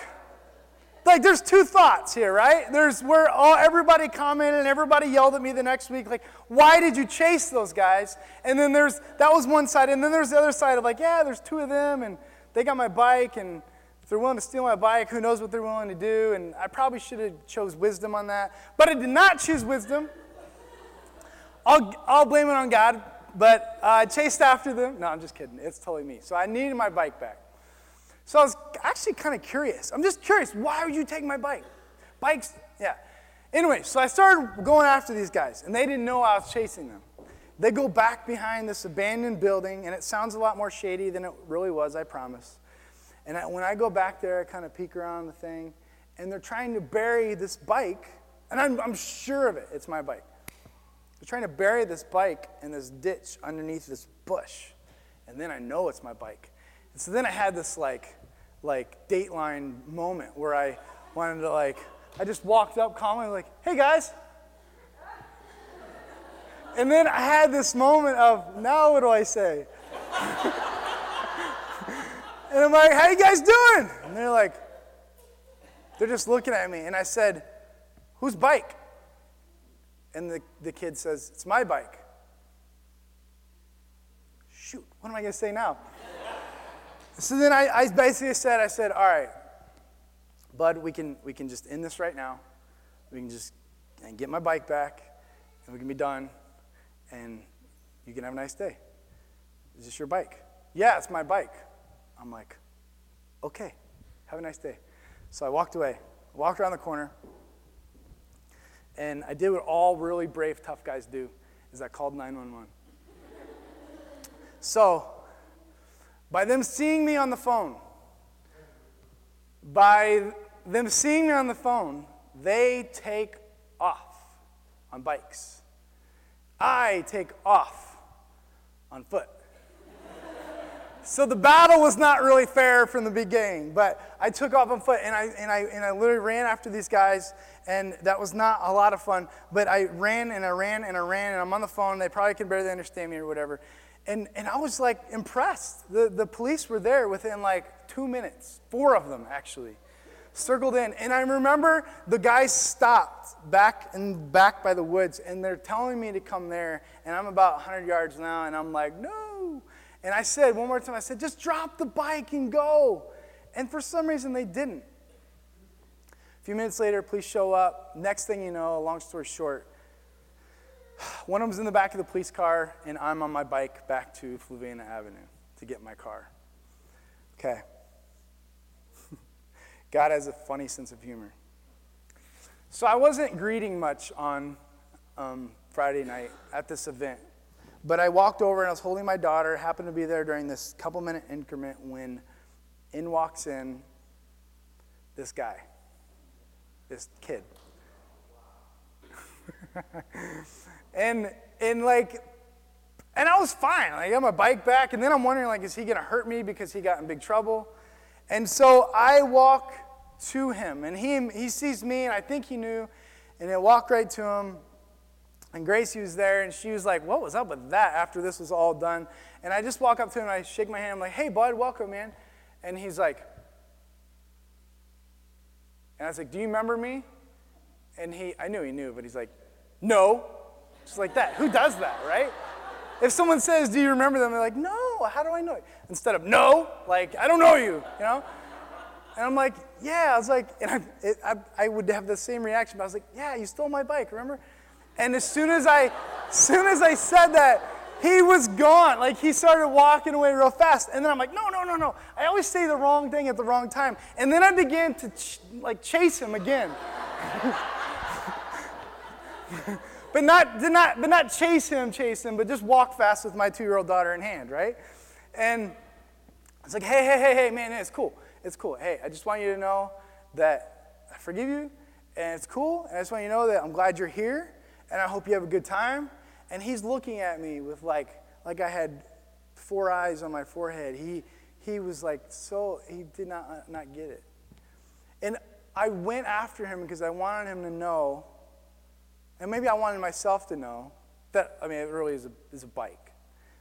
Speaker 1: like there's two thoughts here, right? There's where all everybody commented and everybody yelled at me the next week, like, why did you chase those guys? And then there's that was one side, and then there's the other side of like, yeah, there's two of them, and they got my bike, and if they're willing to steal my bike, who knows what they're willing to do? And I probably should have chose wisdom on that, but I did not choose wisdom. I'll, I'll blame it on God, but uh, I chased after them. No, I'm just kidding. It's totally me. So I needed my bike back. So I was actually kind of curious. I'm just curious, why would you take my bike? Bikes, yeah. Anyway, so I started going after these guys, and they didn't know I was chasing them. They go back behind this abandoned building, and it sounds a lot more shady than it really was, I promise. And I, when I go back there, I kind of peek around the thing, and they're trying to bury this bike, and I'm, I'm sure of it, it's my bike. They're trying to bury this bike in this ditch underneath this bush, and then I know it's my bike. And so then I had this like, like Dateline moment where I wanted to like, I just walked up calmly like, hey guys. And then I had this moment of, now what do I say? and I'm like, how you guys doing? And they're like, they're just looking at me. And I said, whose bike? And the, the kid says, it's my bike. Shoot, what am I going to say now? So then I, I basically said, I said, all right, bud, we can, we can just end this right now. We can just and get my bike back, and we can be done, and you can have a nice day. Is this your bike? Yeah, it's my bike. I'm like, okay, have a nice day. So I walked away, walked around the corner, and I did what all really brave, tough guys do, is I called 911. so by them seeing me on the phone, by them seeing me on the phone, they take off on bikes. I take off on foot. So the battle was not really fair from the beginning, but I took off on foot and I, and, I, and I literally ran after these guys, and that was not a lot of fun. But I ran and I ran and I ran, and I'm on the phone. They probably can barely understand me or whatever. And, and I was like impressed. The, the police were there within like two minutes, four of them actually, circled in. And I remember the guys stopped back and back by the woods, and they're telling me to come there. And I'm about 100 yards now, and I'm like, no. And I said one more time, I said, just drop the bike and go. And for some reason, they didn't. A few minutes later, police show up. Next thing you know, long story short, one of them's in the back of the police car, and I'm on my bike back to Fluvanna Avenue to get my car. Okay. God has a funny sense of humor. So I wasn't greeting much on um, Friday night at this event, but I walked over and I was holding my daughter, happened to be there during this couple minute increment when in walks in this guy, this kid. And and like and I was fine. Like, I got my bike back, and then I'm wondering, like, is he gonna hurt me because he got in big trouble? And so I walk to him. And he, he sees me, and I think he knew. And I walk right to him. And Gracie was there, and she was like, What was up with that after this was all done? And I just walk up to him, and I shake my hand. I'm like, Hey, bud, welcome, man. And he's like, And I was like, Do you remember me? And he, I knew he knew, but he's like, No. Just like that. Who does that, right? If someone says, Do you remember them? They're like, No, how do I know? Instead of, No, like, I don't know you, you know? And I'm like, Yeah. I was like, and I, it, I, I would have the same reaction, but I was like, Yeah, you stole my bike, remember? And as soon as I, as soon as I said that, he was gone. Like he started walking away real fast. And then I'm like, no, no, no, no. I always say the wrong thing at the wrong time. And then I began to ch- like chase him again. but not, did not, but not chase him, chase him, but just walk fast with my two-year-old daughter in hand, right? And it's like, hey, hey, hey, hey, man, it's cool. It's cool. Hey, I just want you to know that I forgive you, and it's cool. And I just want you to know that I'm glad you're here and I hope you have a good time. And he's looking at me with like, like I had four eyes on my forehead. He, he was like, so, he did not, uh, not get it. And I went after him because I wanted him to know, and maybe I wanted myself to know, that, I mean, it really is a, is a bike.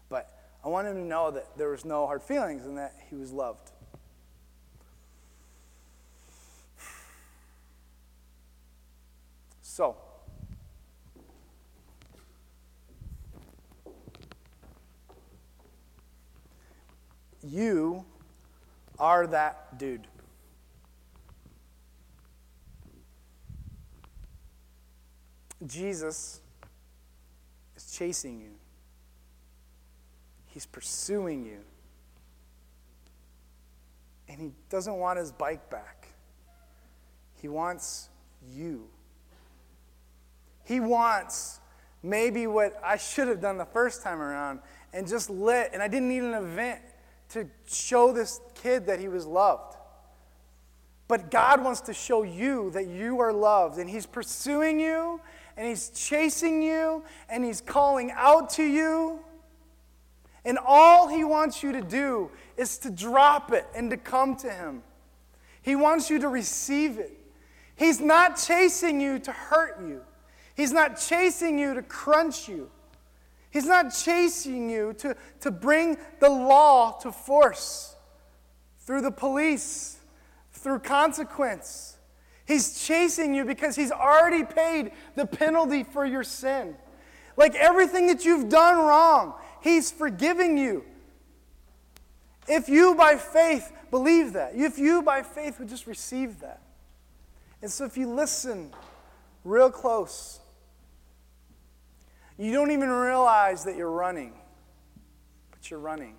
Speaker 1: But I wanted him to know that there was no hard feelings and that he was loved. So, You are that dude. Jesus is chasing you. He's pursuing you. And he doesn't want his bike back. He wants you. He wants maybe what I should have done the first time around and just lit, and I didn't need an event to show this kid that he was loved. But God wants to show you that you are loved, and He's pursuing you, and He's chasing you, and He's calling out to you. And all He wants you to do is to drop it and to come to Him. He wants you to receive it. He's not chasing you to hurt you, He's not chasing you to crunch you. He's not chasing you to, to bring the law to force through the police, through consequence. He's chasing you because he's already paid the penalty for your sin. Like everything that you've done wrong, he's forgiving you. If you by faith believe that, if you by faith would just receive that. And so if you listen real close, you don't even realize that you're running, but you're running.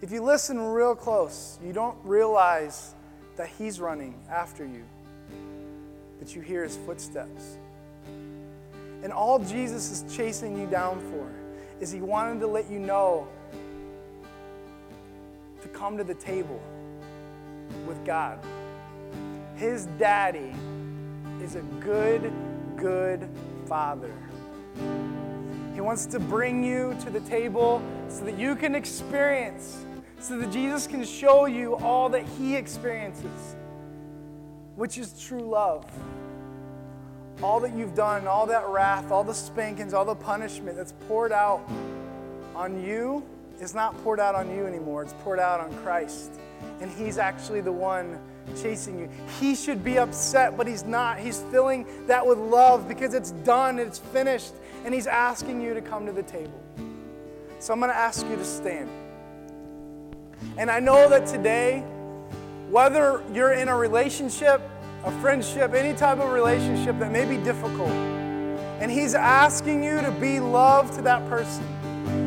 Speaker 1: If you listen real close, you don't realize that He's running after you, but you hear His footsteps. And all Jesus is chasing you down for is He wanted to let you know to come to the table with God. His daddy is a good, good Father. He wants to bring you to the table so that you can experience, so that Jesus can show you all that He experiences, which is true love. All that you've done, all that wrath, all the spankings, all the punishment that's poured out on you is not poured out on you anymore. It's poured out on Christ. And He's actually the one chasing you. He should be upset, but he's not. He's filling that with love because it's done, it's finished, and he's asking you to come to the table. So I'm going to ask you to stand. And I know that today, whether you're in a relationship, a friendship, any type of relationship that may be difficult, and he's asking you to be love to that person.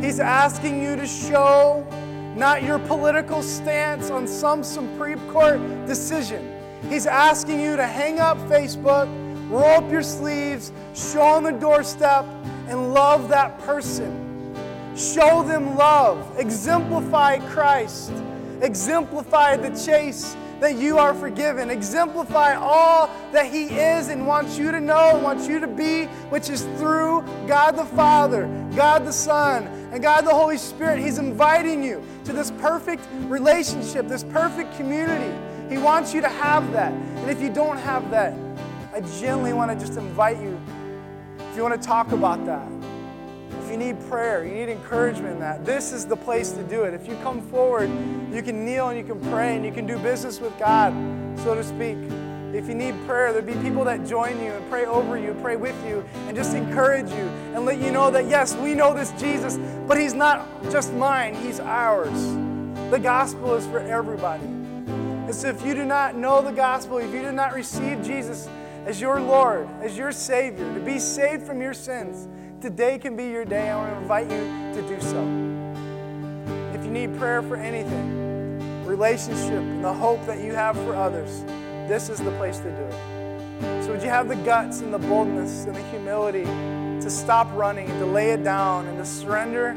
Speaker 1: He's asking you to show not your political stance on some Supreme Court decision. He's asking you to hang up Facebook, roll up your sleeves, show on the doorstep, and love that person. Show them love. Exemplify Christ. Exemplify the chase that you are forgiven. Exemplify all that He is and wants you to know, wants you to be, which is through God the Father, God the Son, and God the Holy Spirit. He's inviting you to this perfect relationship, this perfect community He wants you to have that. And if you don't have that, I gently want to just invite you, if you want to talk about that, you need prayer, you need encouragement in that, this is the place to do it. If you come forward, you can kneel and you can pray and you can do business with God, so to speak. If you need prayer, there'll be people that join you and pray over you, pray with you, and just encourage you and let you know that, yes, we know this Jesus, but he's not just mine, he's ours. The gospel is for everybody. And so if you do not know the gospel, if you do not receive Jesus as your Lord, as your Savior, to be saved from your sins, today can be your day. I want to invite you to do so. If you need prayer for anything, relationship, and the hope that you have for others, this is the place to do it. So, would you have the guts and the boldness and the humility to stop running and to lay it down and to surrender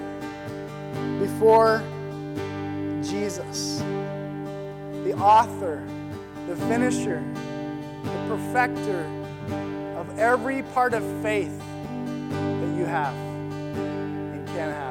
Speaker 1: before Jesus, the author, the finisher, the perfecter of every part of faith you have and can have.